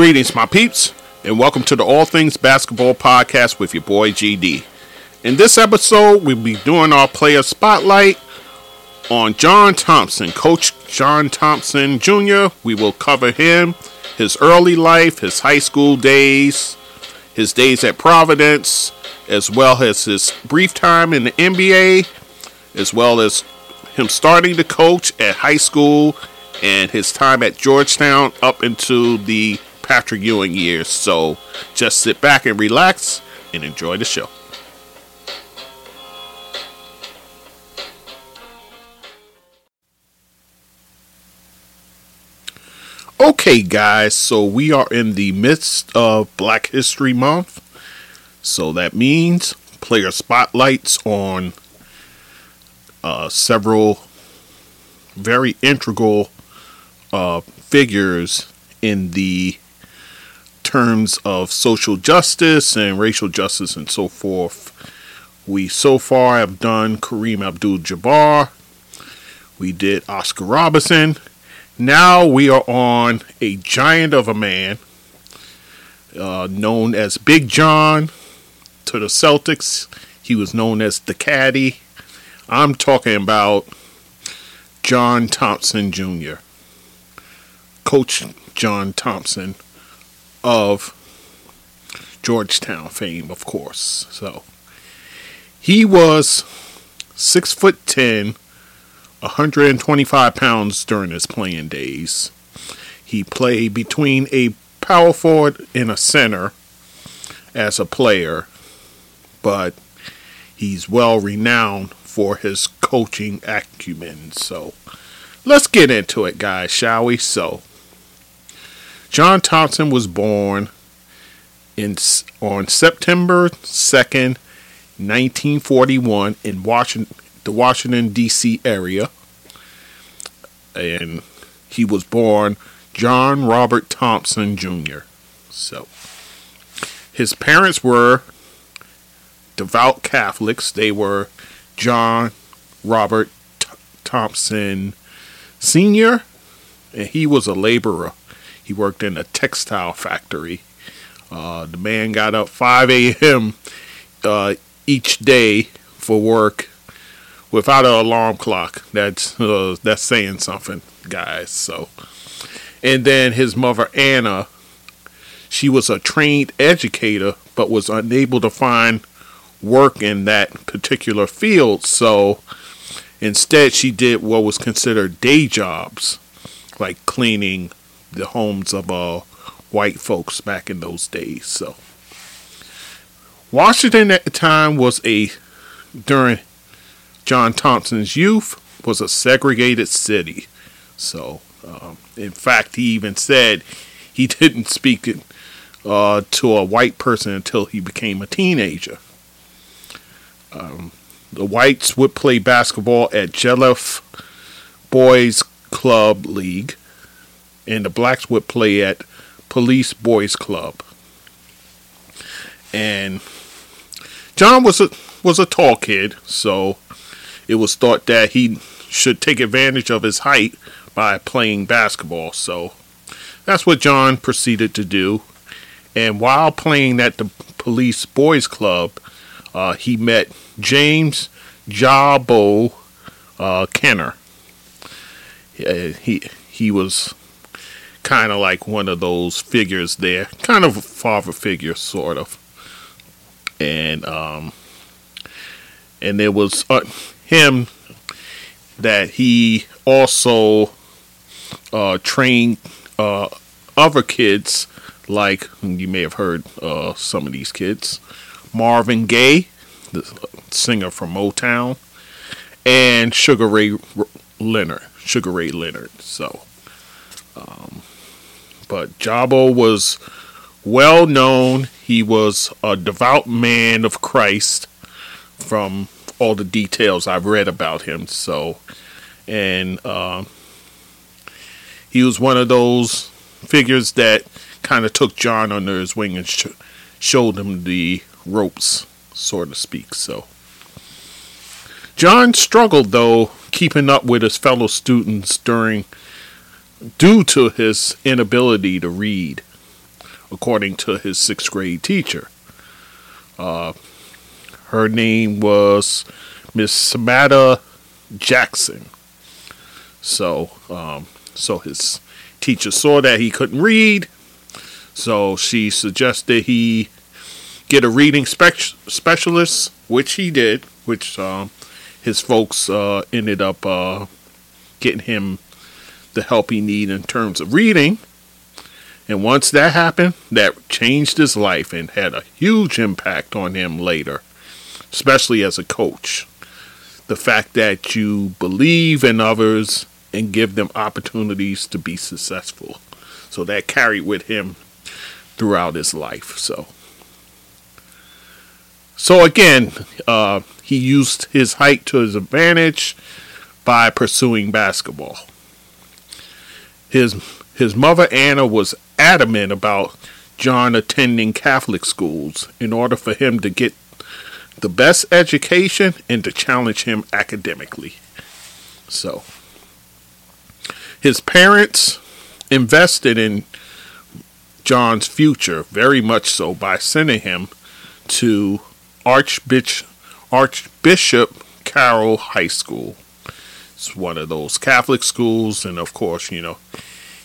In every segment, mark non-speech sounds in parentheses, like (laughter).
Greetings, my peeps, and welcome to the All Things Basketball Podcast with your boy GD. In this episode, we'll be doing our player spotlight on John Thompson, Coach John Thompson Jr. We will cover him, his early life, his high school days, his days at Providence, as well as his brief time in the NBA, as well as him starting to coach at high school and his time at Georgetown up into the Patrick Ewing years. So just sit back and relax and enjoy the show. Okay, guys, so we are in the midst of Black History Month. So that means player spotlights on uh, several very integral uh, figures in the terms of social justice and racial justice and so forth. We so far have done Kareem Abdul Jabbar. We did Oscar Robertson. Now we are on a giant of a man uh, known as Big John to the Celtics. He was known as the Caddy. I'm talking about John Thompson Jr., Coach John Thompson of Georgetown fame, of course. So he was six foot ten, 125 pounds during his playing days. He played between a power forward and a center as a player, but he's well renowned for his coaching acumen. So let's get into it, guys, shall we? So John Thompson was born in on September 2nd, 1941 in Washington, the Washington D.C. area. And he was born John Robert Thompson Jr. So his parents were devout Catholics. They were John Robert Thompson Sr. and he was a laborer he worked in a textile factory. Uh, the man got up 5 a.m. Uh, each day for work without an alarm clock. That's uh, that's saying something, guys. So, and then his mother Anna, she was a trained educator, but was unable to find work in that particular field. So, instead, she did what was considered day jobs, like cleaning the homes of uh, white folks back in those days. So Washington at the time was a during John Thompson's youth was a segregated city. So um, in fact, he even said he (laughs) didn't speak uh, to a white person until he became a teenager. Um, the whites would play basketball at Jelleff Boys Club League and the blacks would play at Police Boys Club. And John was a was a tall kid, so it was thought that he should take advantage of his height by playing basketball. So that's what John proceeded to do. And while playing at the Police Boys Club, uh, he met James Jabbo uh, Kenner. Uh, he he was kind of like one of those figures there, kind of a father figure, sort of. And um, and there was uh, him that he also uh, trained uh, other kids, like you may have heard uh, some of these kids, Marvin Gaye, the singer from Motown, and Sugar Ray Leonard, Sugar Ray Leonard. So. Um, but Jabbo was well known. He was a devout man of Christ from all the details I've read about him. So, and uh, he was one of those figures that kind of took John under his wing and sh- showed him the ropes, so to speak. So, John struggled though keeping up with his fellow students during due to his inability to read. according to his sixth grade teacher. Uh, her name was Miss Samantha Jackson. So, um, so his teacher saw that he couldn't read, so she suggested he get a reading spec- specialist, which he did, which um, his folks uh, ended up uh, getting him the help he needed in terms of reading. And once that happened, that changed his life and had a huge impact on him later, especially as a coach. The fact that you believe in others and give them opportunities to be successful. So that carried with him throughout his life. So, so again, uh, he used his height to his advantage by pursuing basketball. His his mother Anna was adamant about John attending Catholic schools in order for him to get the best education and to challenge him academically. So, his parents invested in John's future very much so by sending him to Archbishop, Archbishop Carroll High School. It's one of those Catholic schools, and of course, you know,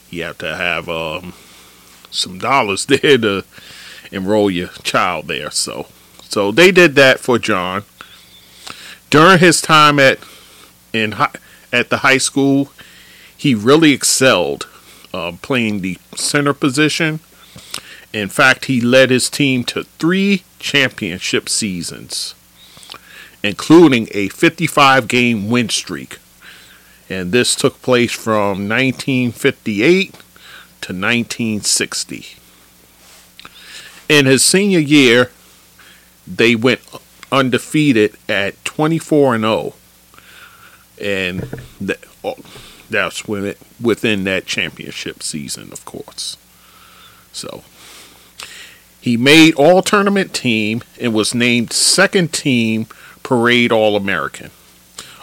you have to have um, some dollars (laughs) there to enroll your child there. So, so they did that for John. During his time at in at the high school, he really excelled uh, playing the center position. In fact, he led his team to three championship seasons, including a 55 game win streak. And this took place from 1958 to 1960. In his senior year, they went undefeated at 24 and 0. And the, oh, that's when it, within that championship season, of course. So he made all tournament team and was named second team parade All American.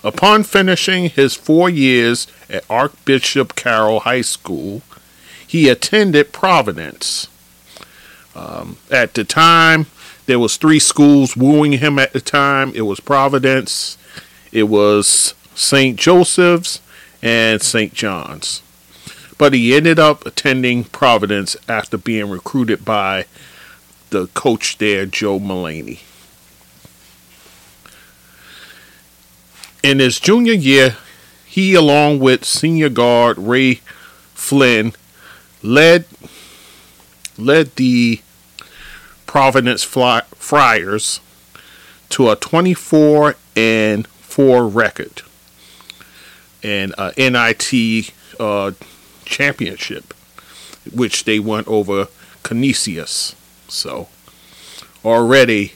Upon finishing his four years at Archbishop Carroll High School, he attended Providence. Um, at the time, there was three schools wooing him at the time. It was Providence, it was St. Joseph's, and St. John's. But he ended up attending Providence after being recruited by the coach there, Joe Mullaney. In his junior year, he, along with senior guard Ray Flynn, led led the Providence Fly- Friars to a 24 and 4 record and uh, NIT uh, championship, which they won over Canisius. So already,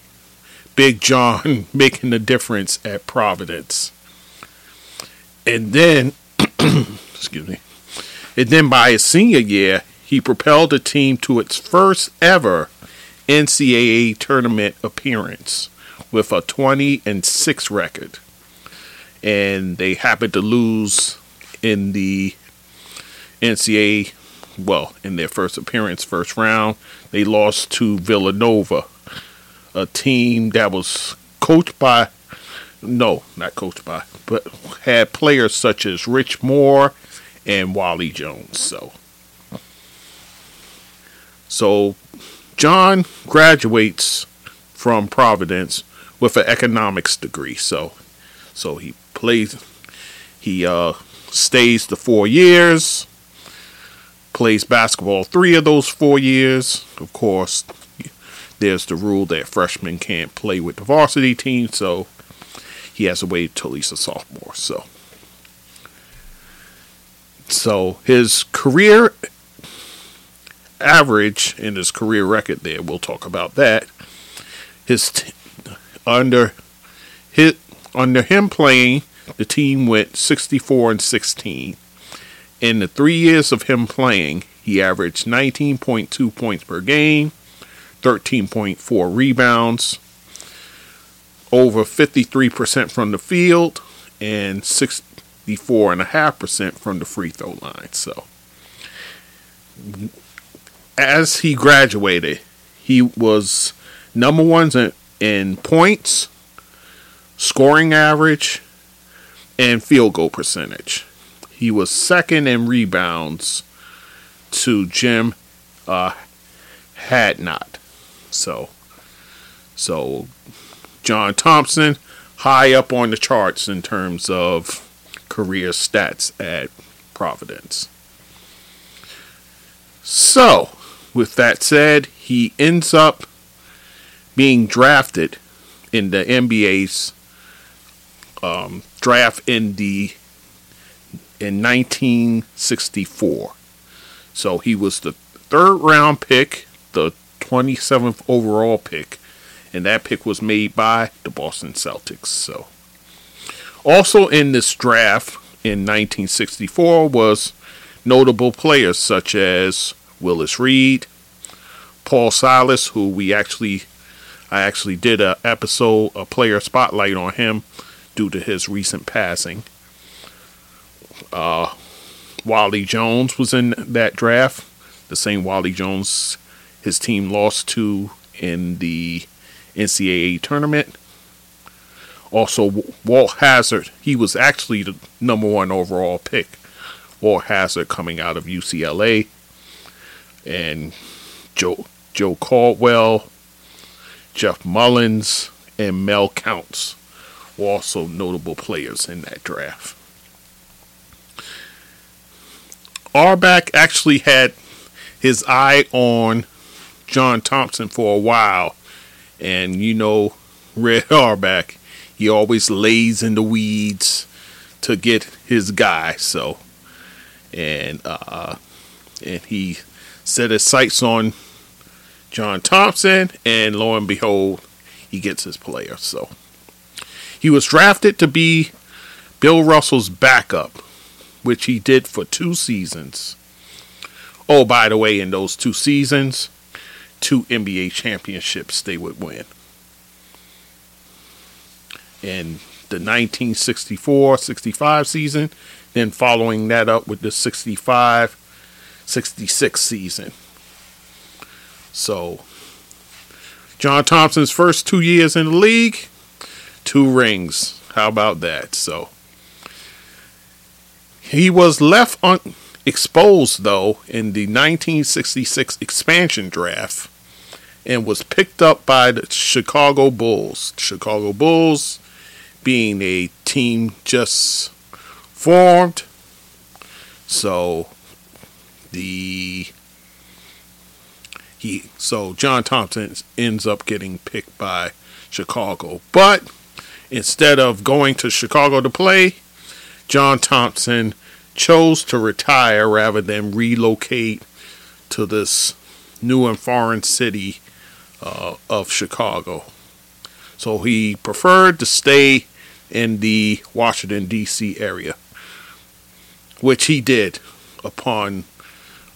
Big John (laughs) making the difference at Providence. And then, (clears throat) excuse me, and then by his senior year, he propelled the team to its first ever NCAA tournament appearance with a 20 and 6 record and they happened to lose in the NCAA. Well, in their first appearance, first round, they lost to Villanova, a team that was coached by, no, not coached by, but had players such as Rich Moore and Wally Jones. So, so John graduates from Providence with an economics degree. So, so he plays. He uh, stays the four years. Plays basketball three of those four years. Of course, there's the rule that freshmen can't play with the varsity team, so he has a way to wait till he's a sophomore. So, so his career average and his career record there, we'll talk about that. His t- under his under him playing, the team went 64 and 16. In the three years of him playing, he averaged 19.2 points per game, 13.4 rebounds, over 53% from the field, and 64.5% from the free throw line. So, as he graduated, he was number one in, in points, scoring average, and field goal percentage. He was second in rebounds to Jim uh, Hadnot. So, so John Thompson high up on the charts in terms of career stats at Providence. So, with that said, he ends up being drafted in the NBA's um, draft in the in 1964. So he was the third round pick, the 27th overall pick, and that pick was made by the Boston Celtics. So also in this draft in 1964 was notable players such as Willis Reed, Paul Silas, who we actually I actually did a episode a player spotlight on him due to his recent passing. Uh, Wally Jones was in that draft, the same Wally Jones his team lost to in the NCAA tournament. Also, Walt Hazzard, he was actually the number one overall pick. Walt Hazzard coming out of UCLA. And Joe, Joe Caldwell, Jeff Mullins, and Mel Counts were also notable players in that draft. Auerbach actually had his eye on John Thompson for a while. And you know, (laughs) Red Auerbach, he always lays in the weeds to get his guy. So, and uh, and he set his sights on John Thompson, and lo and behold, he gets his player. So, he was drafted to be Bill Russell's backup, which he did for two seasons. Oh, by the way, in those two seasons, two NBA championships they would win. In the 1964 65 season, then following that up with the 65 66 season. So, John Thompson's first two years in the league, two rings. How about that? So, he was left un- exposed, though, in the 1966 expansion draft and was picked up by the Chicago Bulls. Chicago Bulls being a team just formed. So the he so John Thompson ends up getting picked by Chicago. But instead of going to Chicago to play, John Thompson chose to retire rather than relocate to this new and foreign city uh, of Chicago. So he preferred to stay in the Washington, D.C. area, which he did upon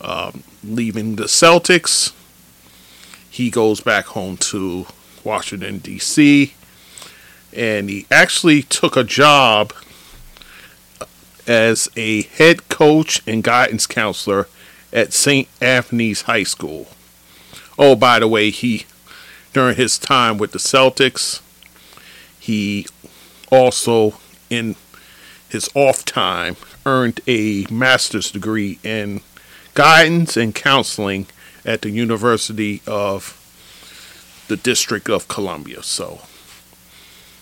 um, leaving the Celtics. He goes back home to Washington, D.C., and he actually took a job as a head coach and guidance counselor at St. Anthony's High School. Oh, by the way, he during his time with the Celtics, he also in his off time earned a master's degree in guidance and counseling at the University of the District of Columbia. So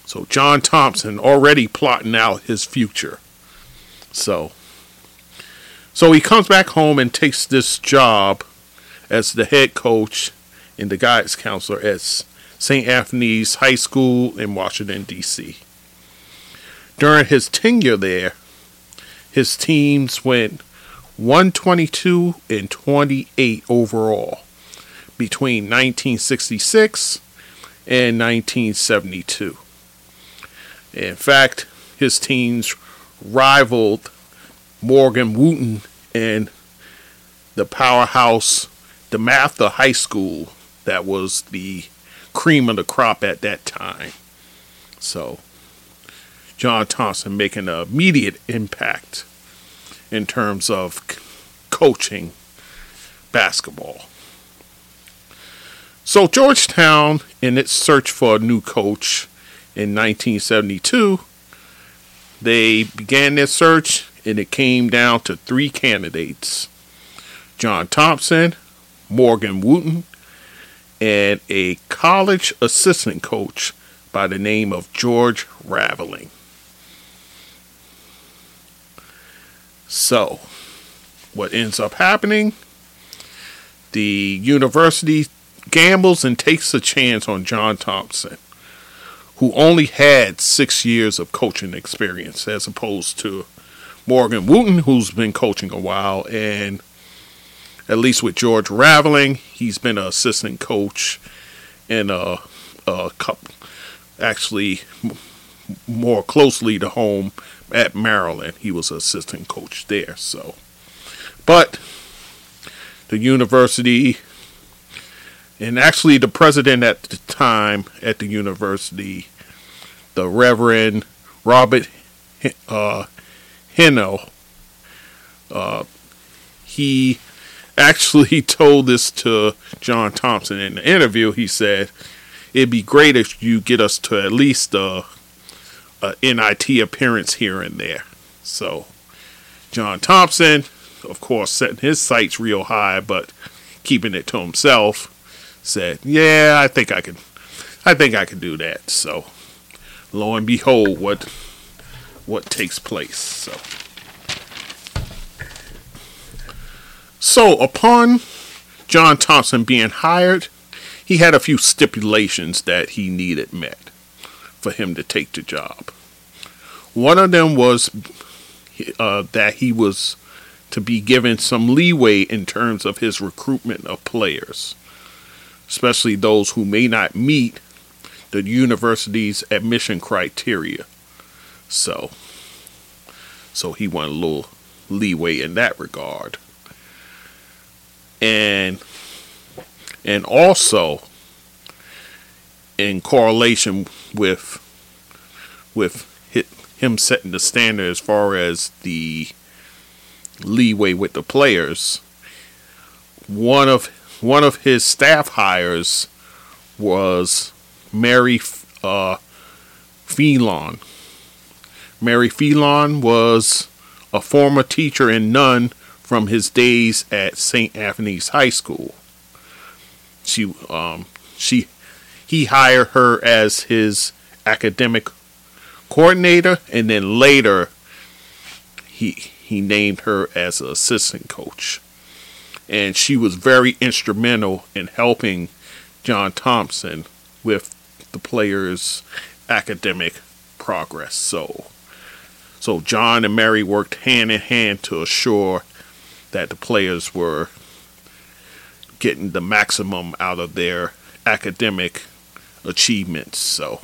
so John Thompson already plotting out his future. So so he comes back home and takes this job as the head coach and the guidance counselor at St. Anthony's High School in Washington, D.C. During his tenure there, his teams went 122 and 28 overall between 1966 and 1972. In fact, his teams rivaled Morgan Wootten and the powerhouse DeMatha High School that was the cream of the crop at that time. So, John Thompson making an immediate impact in terms of c- coaching basketball. So Georgetown, in its search for a new coach in 1972, they began their search and it came down to three candidates John Thompson, Morgan Wootten, and a college assistant coach by the name of George Raveling. So, what ends up happening? The university gambles and takes a chance on John Thompson, who only had six years of coaching experience, as opposed to Morgan Wootten, who's been coaching a while, and at least with George Raveling, he's been an assistant coach in a, a couple, actually more closely to home at Maryland. He was an assistant coach there. So, but the university and actually the president at the time at the university, the Reverend Robert uh, Henle, uh, he actually (laughs) told this to John Thompson in the interview. He said, "It'd be great if you get us to at least a, a NIT appearance here and there." So, John Thompson, of course, setting his sights real high, but keeping it to himself, said, "Yeah, I think I can. I think I can do that." So, lo and behold, what what takes place. So. So, upon John Thompson being hired, he had a few stipulations that he needed met for him to take the job. One of them was uh, that he was to be given some leeway in terms of his recruitment of players, especially those who may not meet the university's admission criteria. So, so he wanted a little leeway in that regard and and also in correlation with with him setting the standard as far as the leeway with the players one of one of his staff hires was Mary uh, Fenlon. Mary Fenlon was a former teacher and nun from his days at St. Anthony's High School. She um she he hired her as his academic coordinator and then later he he named her as an assistant coach. And she was very instrumental in helping John Thompson with the players' academic progress. So so John and Mary worked hand in hand to assure that the players were getting the maximum out of their academic achievements. So,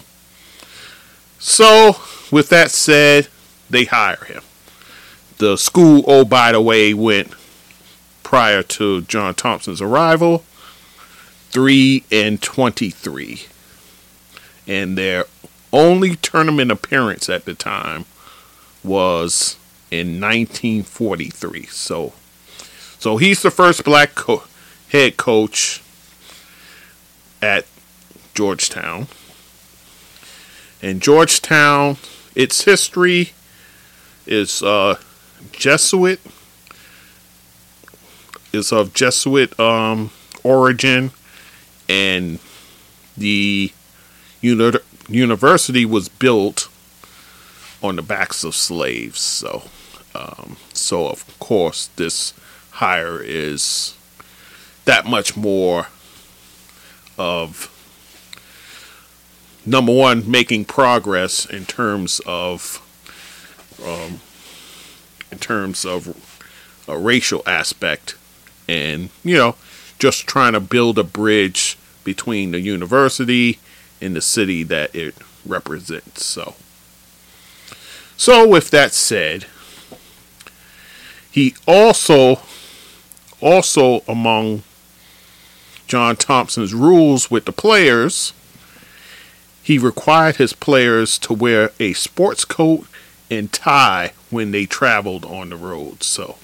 so with that said, they hire him. The school, oh by the way, went prior to John Thompson's arrival, three and twenty-three, and their only tournament appearance at the time was in 1943. So so he's the first black co- head coach at Georgetown. And Georgetown, its history is uh, Jesuit, is of Jesuit um, origin, and the uni- university was built on the backs of slaves. So, um, so of course, this hire is that much more of number one making progress in terms of um, in terms of a racial aspect and you know just trying to build a bridge between the university and the city that it represents so so with that said he also also, among John Thompson's rules with the players, he required his players to wear a sports coat and tie when they traveled on the road. So,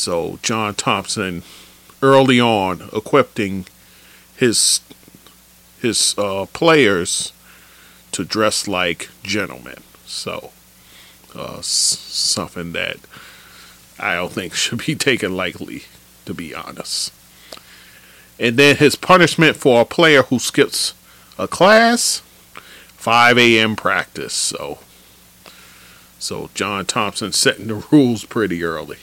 so John Thompson early on equipping his his uh, players to dress like gentlemen. So, uh, s- something that I don't think (laughs) should be taken lightly, to be honest. And then his punishment for a player who skips a class, 5 a.m. practice. So, so John Thompson (laughs) setting the rules pretty early.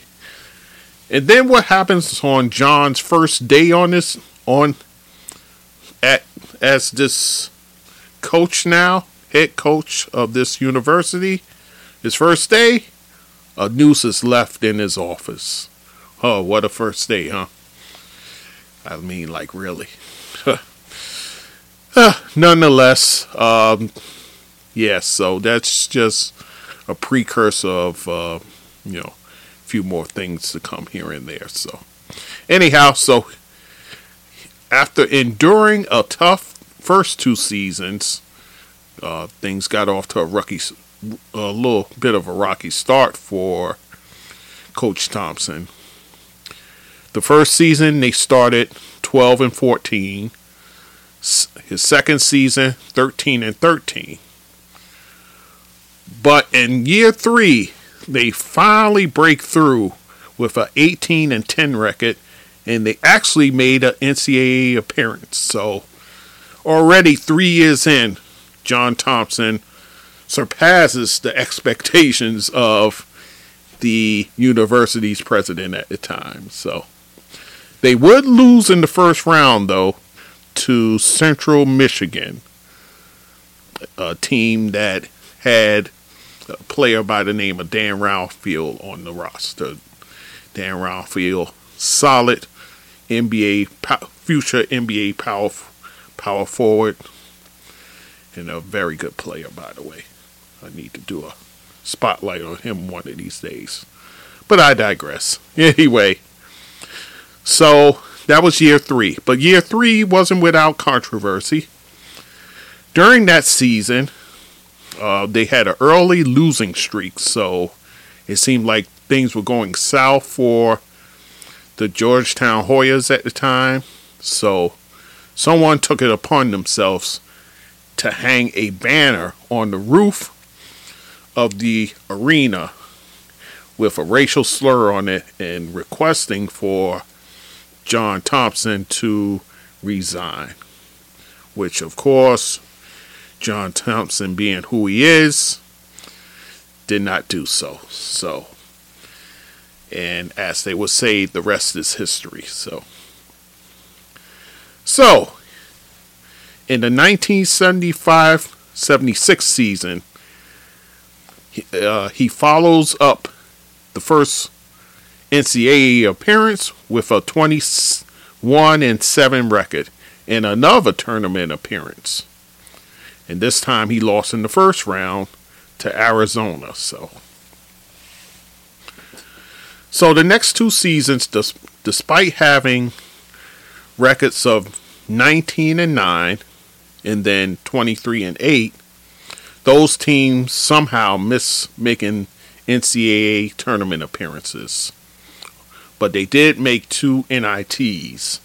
And then what happens on John's first day on this on at as this coach now, head coach of this university, his first day, a noose is left in his office. Oh, what a first day, huh? I mean, like, really. uh, (laughs) nonetheless, um, yes, yeah, so that's just a precursor of, uh, you know, few more things to come here and there. So, anyhow, so after enduring a tough first two seasons, uh, things got off to a rocky, a little bit of a rocky start for Coach Thompson. The first season they started 12 and 14. His second season 13 and 13. But in year 3, they finally break through with a 18 and 10 record and they actually made an NCAA appearance. So already 3 years in, John Thompson surpasses the expectations of the university's president at the time. So they would lose in the first round, though, to Central Michigan, a team that had a player by the name of Dan Roundfield on the roster. Dan Roundfield, solid NBA future NBA power power forward, and a very good player, by the way. I need to do a spotlight on him one of these days. But I digress. (laughs) Anyway, so that was year three. But year three wasn't without controversy. During that season, uh, they had an early losing streak, so it seemed like things were going south for the Georgetown Hoyas at the time. So someone took it upon themselves to hang a banner on the roof of the arena with a racial slur on it and requesting for John Thompson to resign. Which, of course, John Thompson, being who he is, did not do so. So, and as they would say, the rest is history. So, so in the 1975-76 season, uh, he follows up the first NCAA appearance with a 21 and 7 record and another tournament appearance. And this time he lost in the first round to Arizona. So, so the next two seasons, despite having records of 19 and 9 and then 23 and 8, those teams somehow miss making NCAA tournament appearances. But they did make two NITs.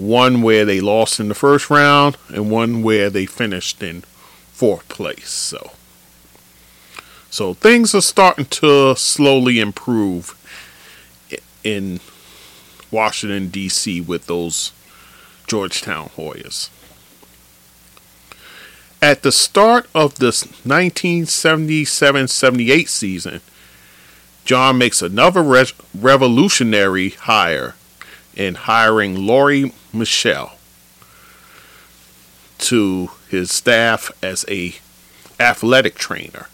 One where they lost in the first round and one where they finished in fourth place. So so things are starting to slowly improve in Washington D.C. with those Georgetown Hoyas. At the start of this 1977-78 season, John makes another re- revolutionary hire in hiring Lorry Michel to his staff as a athletic trainer.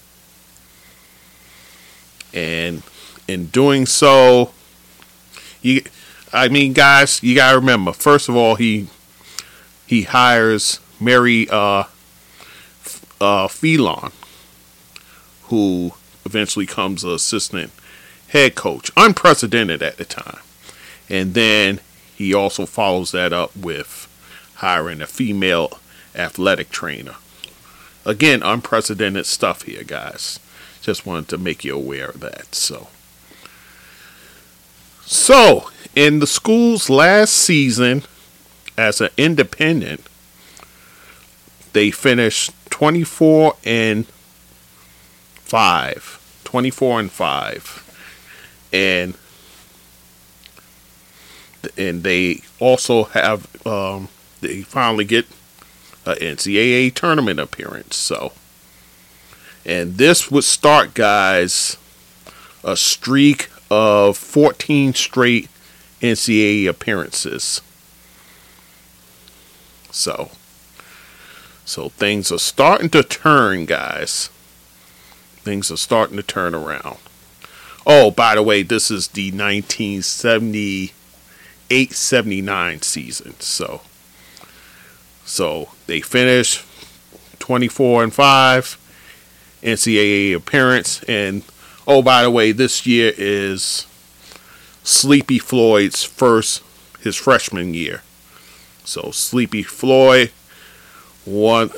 And in doing so, you I mean guys, you got to remember, first of all, he he hires Mary uh uh Fenlon who eventually comes an assistant head coach, unprecedented at the time. And then he also follows that up with hiring a female athletic trainer. Again, unprecedented stuff here, guys. Just wanted to make you aware of that. So, so in the school's last season as an independent, they finished 24 and 5. 24 and 5. And and they also have um, they finally get an NCAA tournament appearance. So, and this would start, guys, a streak of 14 straight NCAA appearances. So, so things are starting to turn, guys. Things are starting to turn around. Oh, by the way, this is the 1978 79 season. So, so they finished 24 and 5 NCAA appearance. And oh, by the way, this year is Sleepy Floyd's first, his freshman year. So Sleepy Floyd, one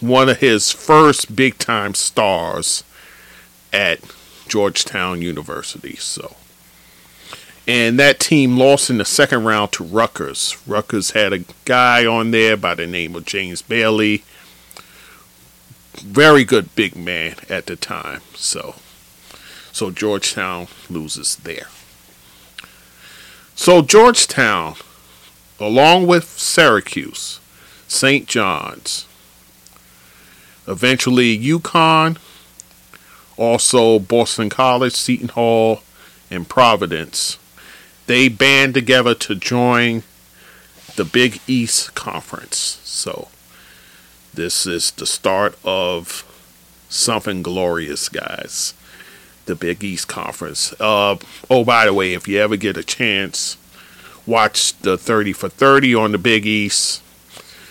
one of his first big time stars at Georgetown University. So and that team lost in the second round to Rutgers. Rutgers had a guy on there by the name of James Bailey. Very good big man at the time. So so Georgetown loses there. So Georgetown along with Syracuse, St. John's, eventually UConn, also Boston College, Seton Hall, and Providence. They band together to join the Big East Conference. So this is the start of something glorious, guys. The Big East Conference. Uh, oh, by the way, if you ever get a chance, watch the 30 for 30 on the Big East.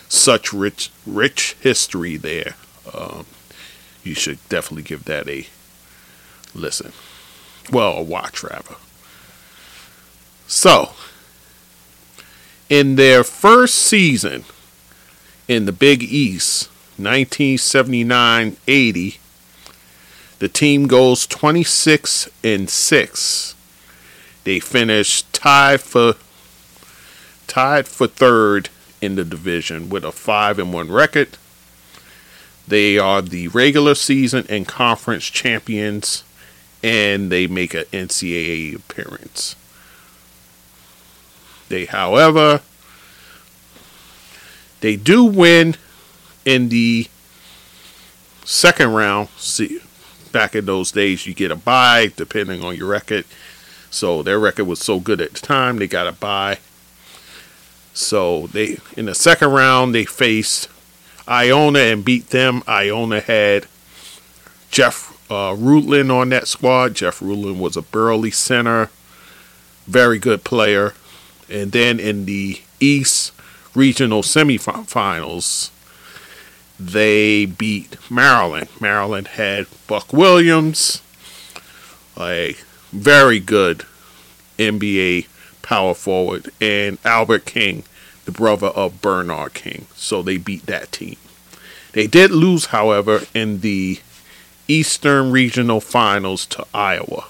Such rich, rich history there. Um, you should definitely give that a listen. Well, a watch, rather. So, in their first season in the Big East, 1979 80, the team goes 26 and 6. They finish tied for tied for third in the division with a 5 and 1 record. They are the regular season and conference champions and they make an NCAA appearance. They, however, they do win in the second round. See, back in those days, you get a bye depending on your record. So their record was so good at the time, they got a bye. So they in the second round they faced Iona and beat them. Iona had Jeff uh, Ruland on that squad. Jeff Ruland was a burly center, very good player. And then in the East regional semifinals, they beat Maryland. Maryland had Buck Williams, a very good NBA power forward, and Albert King, the brother of Bernard King. So they beat that team. They did lose, however, in the Eastern Regional Finals to Iowa.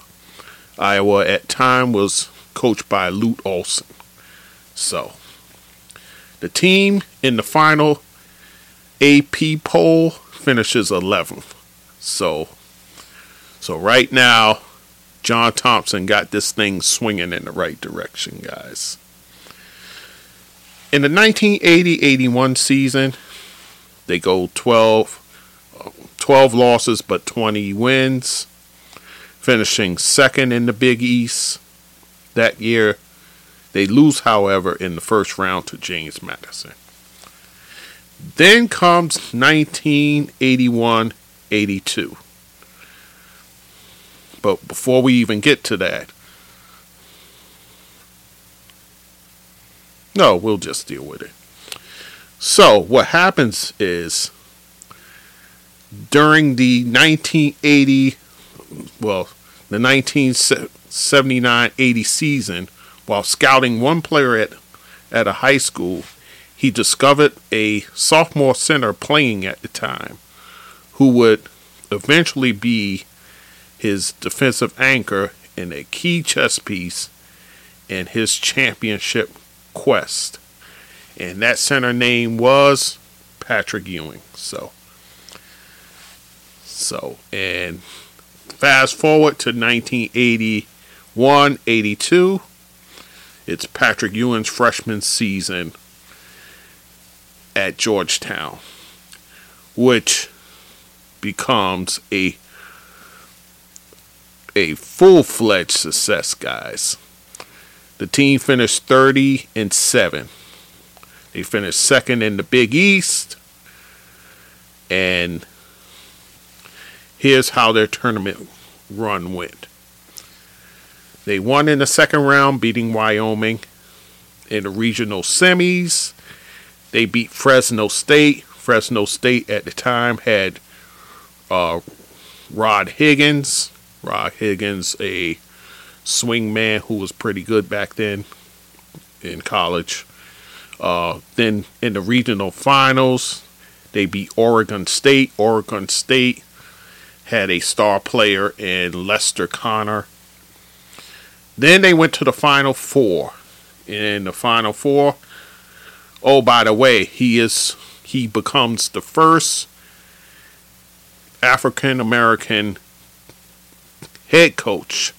Iowa at time was coached by Lute Olson. So, the team in the final AP poll finishes 11th. So, so right now, John Thompson got this thing swinging in the right direction, guys. In the 1980-81 season, they go 12, 12 losses but 20 wins, finishing second in the Big East that year they lose, however, in the first round to James Madison. Then comes 1981 82. But before we even get to that, no, we'll just deal with it. So, what happens is during the 1980, well, the 1979 80 season, while scouting one player at, at a high school, he discovered a sophomore center playing at the time who would eventually be his defensive anchor and a key chess piece in his championship quest. and that center name was Patrick Ewing. So, so and fast forward to 1981 82. It's Patrick Ewing's freshman season at Georgetown, which becomes a a full-fledged success, guys. The team finished 30 and 7. They finished second in the Big East. And here's how their tournament run went. They won in the second round, beating Wyoming in the regional semis. They beat Fresno State. Fresno State at the time had uh, Rod Higgins. Rod Higgins, a swing man who was pretty good back then in college. Uh, then in the regional finals, they beat Oregon State. Oregon State had a star player in Lester Connor. Then they went to the Final Four. In the Final Four, oh by the way, he is he becomes the first African American head coach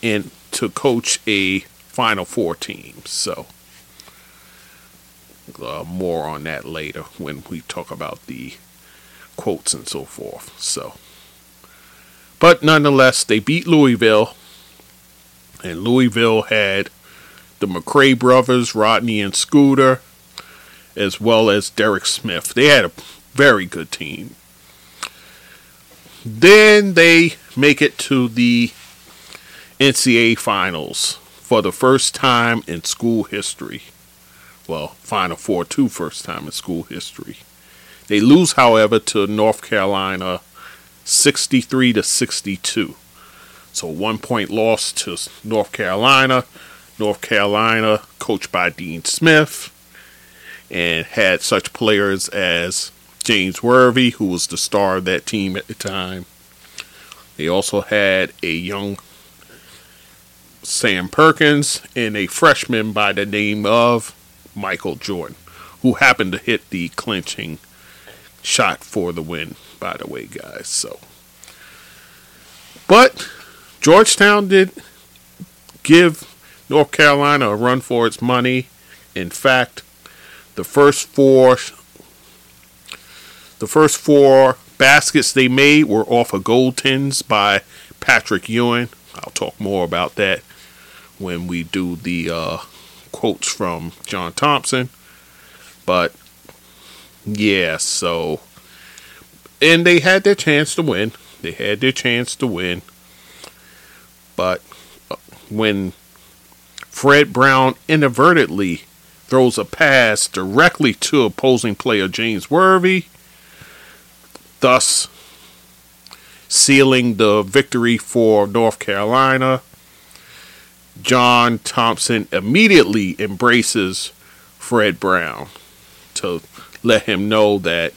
in to coach a Final Four team. So uh, more on that later when we talk about the quotes and so forth. So, but nonetheless, they beat Louisville, and Louisville had the McCray brothers, Rodney and Scooter, as well as Derek Smith. They had a very good team. Then they make it to the NCAA finals for the first time in school history. Well, Final Four, two first time in school history. They lose, however, to North Carolina 63 to 62. So one point loss to North Carolina. North Carolina, coached by Dean Smith, and had such players as James Worthy, who was the star of that team at the time. They also had a young Sam Perkins and a freshman by the name of Michael Jordan, who happened to hit the clinching shot for the win, by the way, guys. So, but Georgetown did give North Carolina a run for its money. In fact, the first four the first four baskets they made were off of goaltends by Patrick Ewing. I'll talk more about that when we do the uh, quotes from John Thompson. But yeah, so and they had their chance to win. They had their chance to win. But uh, when Fred Brown inadvertently throws a pass directly to opposing player James Worthy, thus sealing the victory for North Carolina. John Thompson immediately embraces Fred Brown to let him know that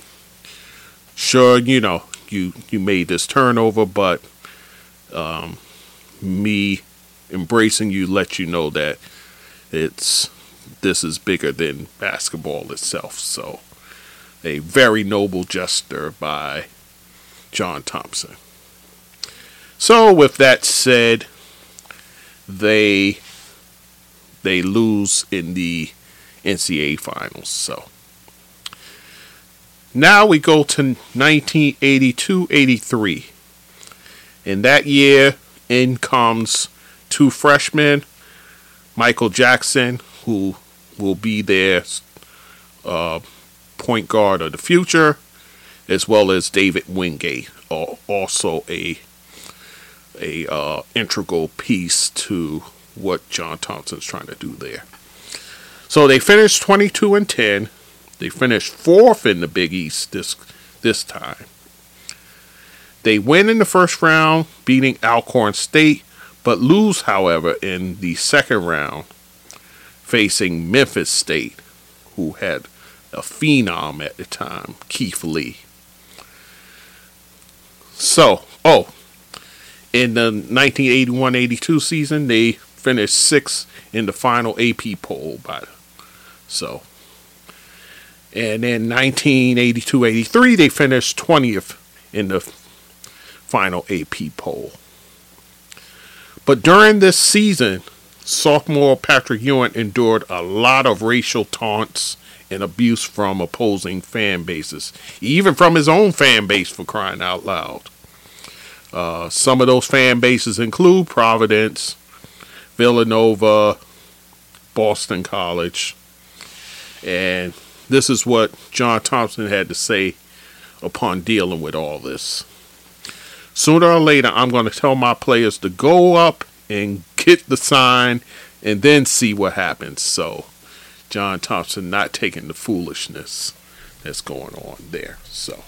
sure, you know, you you made this turnover, but um, me embracing you let you know that it's this is bigger than basketball itself. So a very noble gesture by John Thompson. So with that said, they they lose in the NCAA finals. So now we go to 1982-83. In that year, in comes two freshmen, Michael Jackson, who will be their uh, point guard of the future, as well as David Wingate, also a a uh, integral piece to what John Thompson's trying to do there. So they finished 22 and 10. They finished fourth in the Big East this this time. They win in the first round, beating Alcorn State, but lose, however, in the second round, facing Memphis State, who had a phenom at the time, Keith Lee. So, oh, in the 1981-82 season, they finished sixth in the final AP poll. By so, And in 1982 83, they finished 20th in the final AP poll. But during this season, sophomore Patrick Ewing endured a lot of racial taunts and abuse from opposing fan bases, even from his own fan base for crying out loud. Uh, some of those fan bases include Providence, Villanova, Boston College, and this is what John Thompson had to say upon dealing with all this. Sooner or later, I'm going to tell my players to go up and get the sign and then see what happens. So, John Thompson not taking the foolishness that's going on there. So,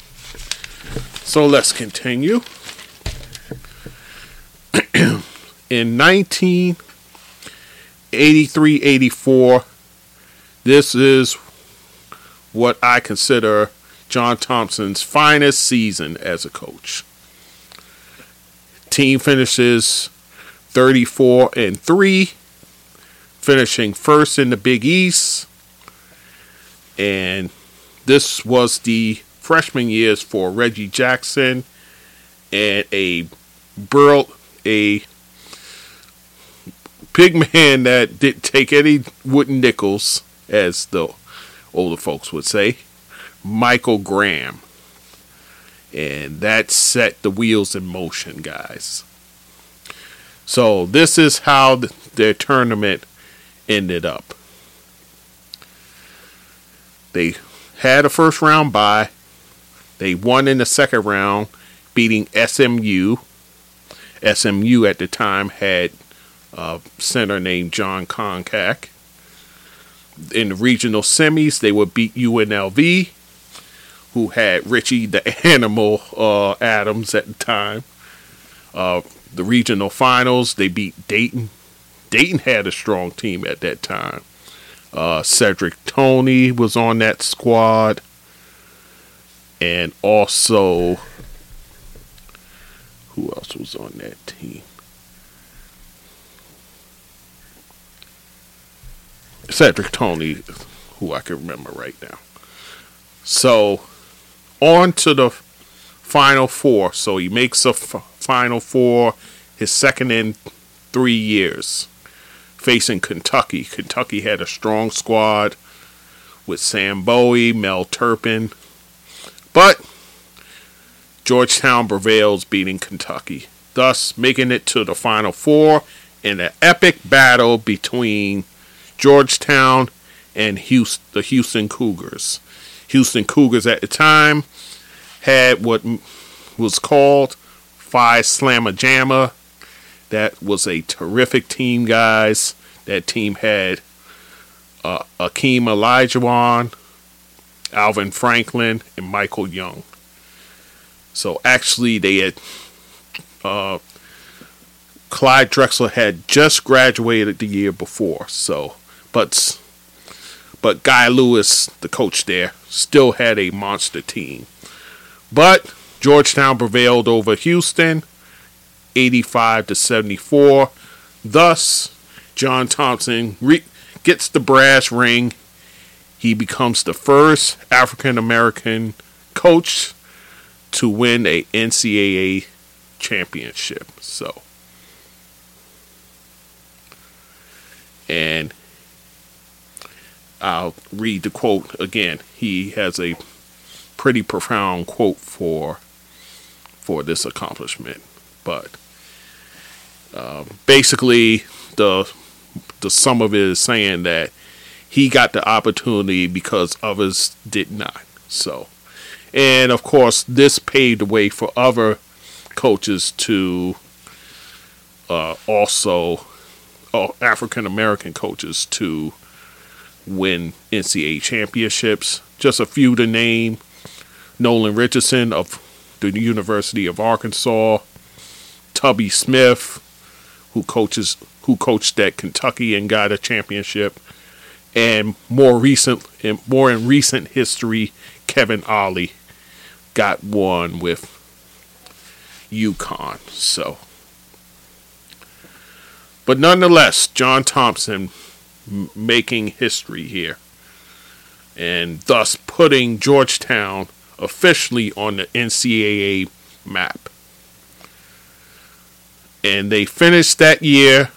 so let's continue. (clears throat) In 1983 84, this is what I consider John Thompson's finest season as a coach. Team finishes 34 and 3, finishing first in the Big East. And this was the freshman years for Reggie Jackson and a burl a big man that didn't take any wooden nickels, as the older folks would say, Michael Graham. And that set the wheels in motion, guys. So this is how the, their tournament ended up. They had a first round bye. They won in the second round, beating SMU. SMU at the time had a center named Jon Koncak. In the regional semis, they would beat UNLV, who had Richie the (laughs) Animal uh, Adams at the time. Uh, the regional finals, they beat Dayton. Dayton had a strong team at that time. Uh, Sedric Toney was on that squad. And also, who else was on that team? Sedric Toney, who I can remember right now. So, on to the final four. So he makes a f- final four, his second in three years, facing Kentucky. Kentucky had a strong squad with Sam Bowie, Mel Turpin, but Georgetown prevails, beating Kentucky, thus making it to the final four in an epic battle between Georgetown and Houston, the Houston Cougars. Houston Cougars at the time had what was called Phi Slama Jama. That was a terrific team, guys. That team had uh, Akeem Olajuwon, Alvin Franklin, and Michael Young. So actually, they had uh, Clyde Drexler had just graduated the year before. So, but but Guy Lewis, the coach there, still had a monster team. But Georgetown prevailed over Houston 85 to 74. Thus, John Thompson re- gets the brass ring. He becomes the first African American coach to win a NCAA championship. So, and I'll read the quote again. He has a pretty profound quote for for this accomplishment, but uh, basically the the sum of it is saying that he got the opportunity because others did not. So, and of course, this paved the way for other coaches to uh, also, uh, African American coaches to win NCAA championships. Just a few to name Nolan Richardson of the University of Arkansas, Tubby Smith, who coaches who coached at Kentucky and got a championship, and more recent more in recent history, Kevin Ollie got one with UConn. So, but nonetheless, John Thompson making history here, and thus putting Georgetown officially on the NCAA map. And they finished that year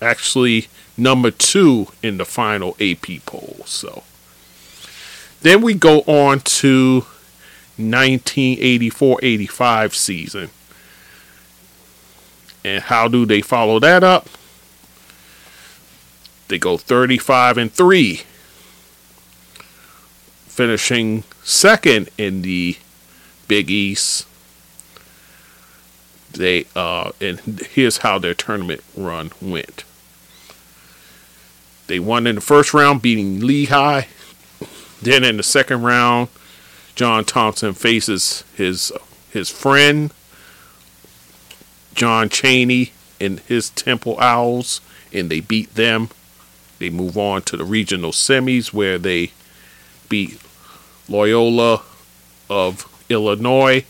actually number two in the final AP poll. So then we go on to 1984-85 season. And how do they follow that up? They go 35 and 3, finishing second in the Big East. They uh and here's how their tournament run went. They won in the first round beating Lehigh. Then in the second round, John Thompson faces his his friend John Chaney and his Temple Owls, and they beat them. They move on to the regional semis where they beat Loyola of Illinois,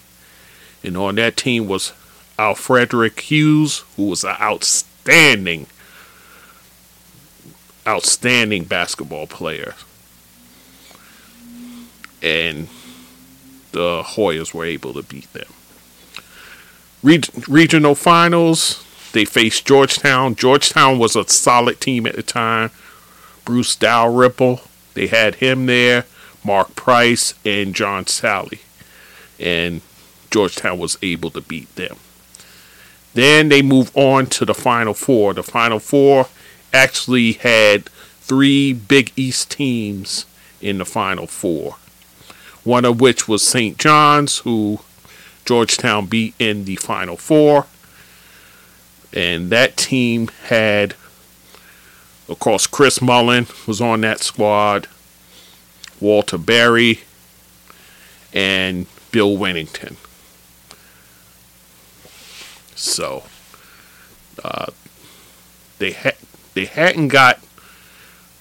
and on that team was Alfredrick Hughes, who was an outstanding, outstanding basketball player. And the Hoyas were able to beat them. regional finals, they faced Georgetown. Georgetown was a solid team at the time. Bruce Dalrymple, they had him there, Mark Price, and John Salley. And Georgetown was able to beat them. Then they move on to the Final Four. The Final Four actually had three Big East teams in the Final Four one of which was St. John's, who Georgetown beat in the Final Four. And that team had, of course, Chris Mullin was on that squad, Walter Berry, and Bill Wennington. So, uh, they had they hadn't got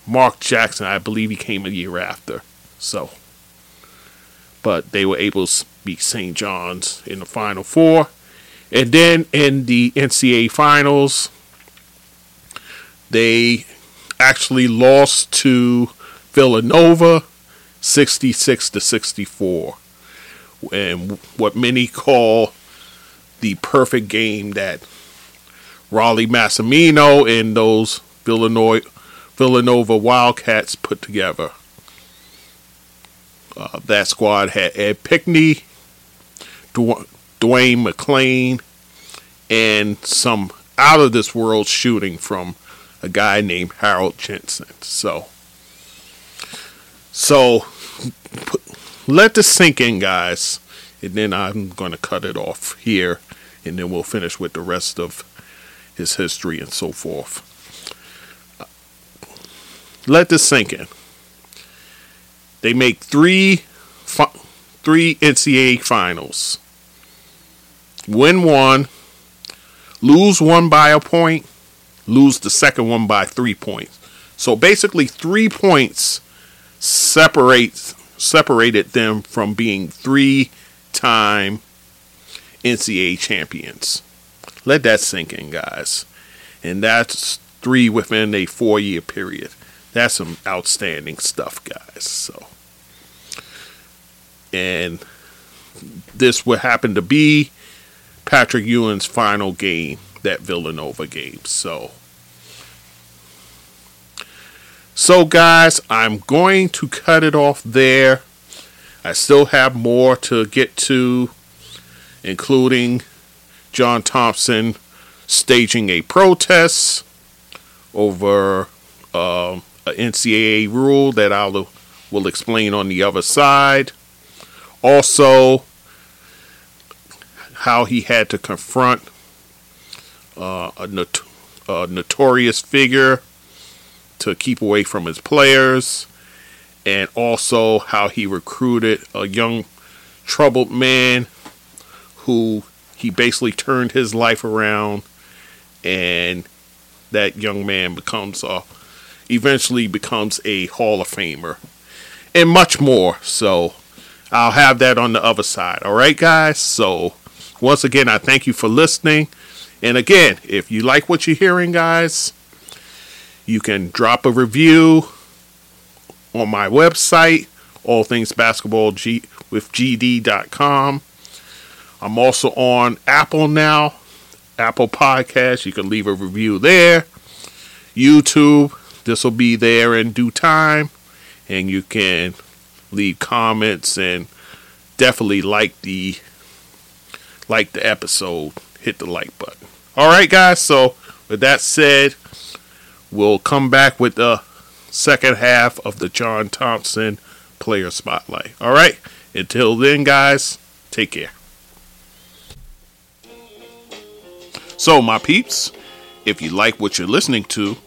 Mark Jackson. I believe he came a year after. So, but they were able to beat St. John's in the Final Four. And then in the NCAA Finals, they actually lost to Villanova 66 to 64. And what many call the perfect game that Rollie Massimino and those Villanova, Villanova Wildcats put together. Uh, that squad had Ed Pinckney, Dwayne McClain, and some out of this world shooting from a guy named Harold Jensen. So, so let this sink in, guys, and then I'm going to cut it off here, and then we'll finish with the rest of his history and so forth. Let this sink in. They make three three NCAA finals. Win one, lose one by a point, lose the second one by three points. So basically, three points separates separated them from being three-time NCAA champions. Let that sink in, guys. And that's three within a four-year period. That's some outstanding stuff, guys. So, and this would happen to be Patrick Ewing's final game, that Villanova game. So, so guys, I'm going to cut it off there. I still have more to get to, including John Thompson staging a protest over um, a NCAA rule that I will explain on the other side. Also, how he had to confront uh, a, not- a notorious figure to keep away from his players, and also how he recruited a young troubled man who he basically turned his life around, and that young man becomes a eventually becomes a Hall of Famer, and much more. So I'll have that on the other side. All right, guys. So once again, I thank you for listening. And again, if you like what you're hearing, guys, you can drop a review on my website all things basketball G with GD.com. I'm also on Apple now, Apple Podcast. You can leave a review there. YouTube, this will be there in due time, and you can leave comments and definitely like the like the episode. Hit the like button. All right, guys. So with that said, we'll come back with the second half of the John Thompson player spotlight. All right. Until then, guys, take care. So, my peeps, if you like what you're listening to,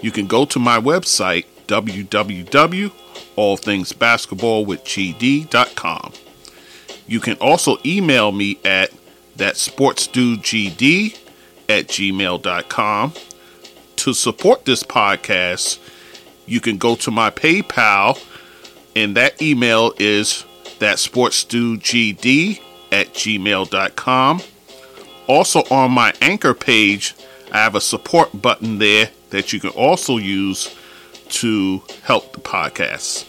you can go to my website, www.allthingsbasketballwithgd.com. You can also email me at thatsportsdudegd at gmail.com. To support this podcast, you can go to my PayPal, and that email is that thatsportsdudegd at gmail.com. Also, on my anchor page, I have a support button there that you can also use to help the podcast.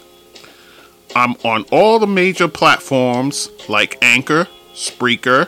I'm on all the major platforms like Anchor, Spreaker,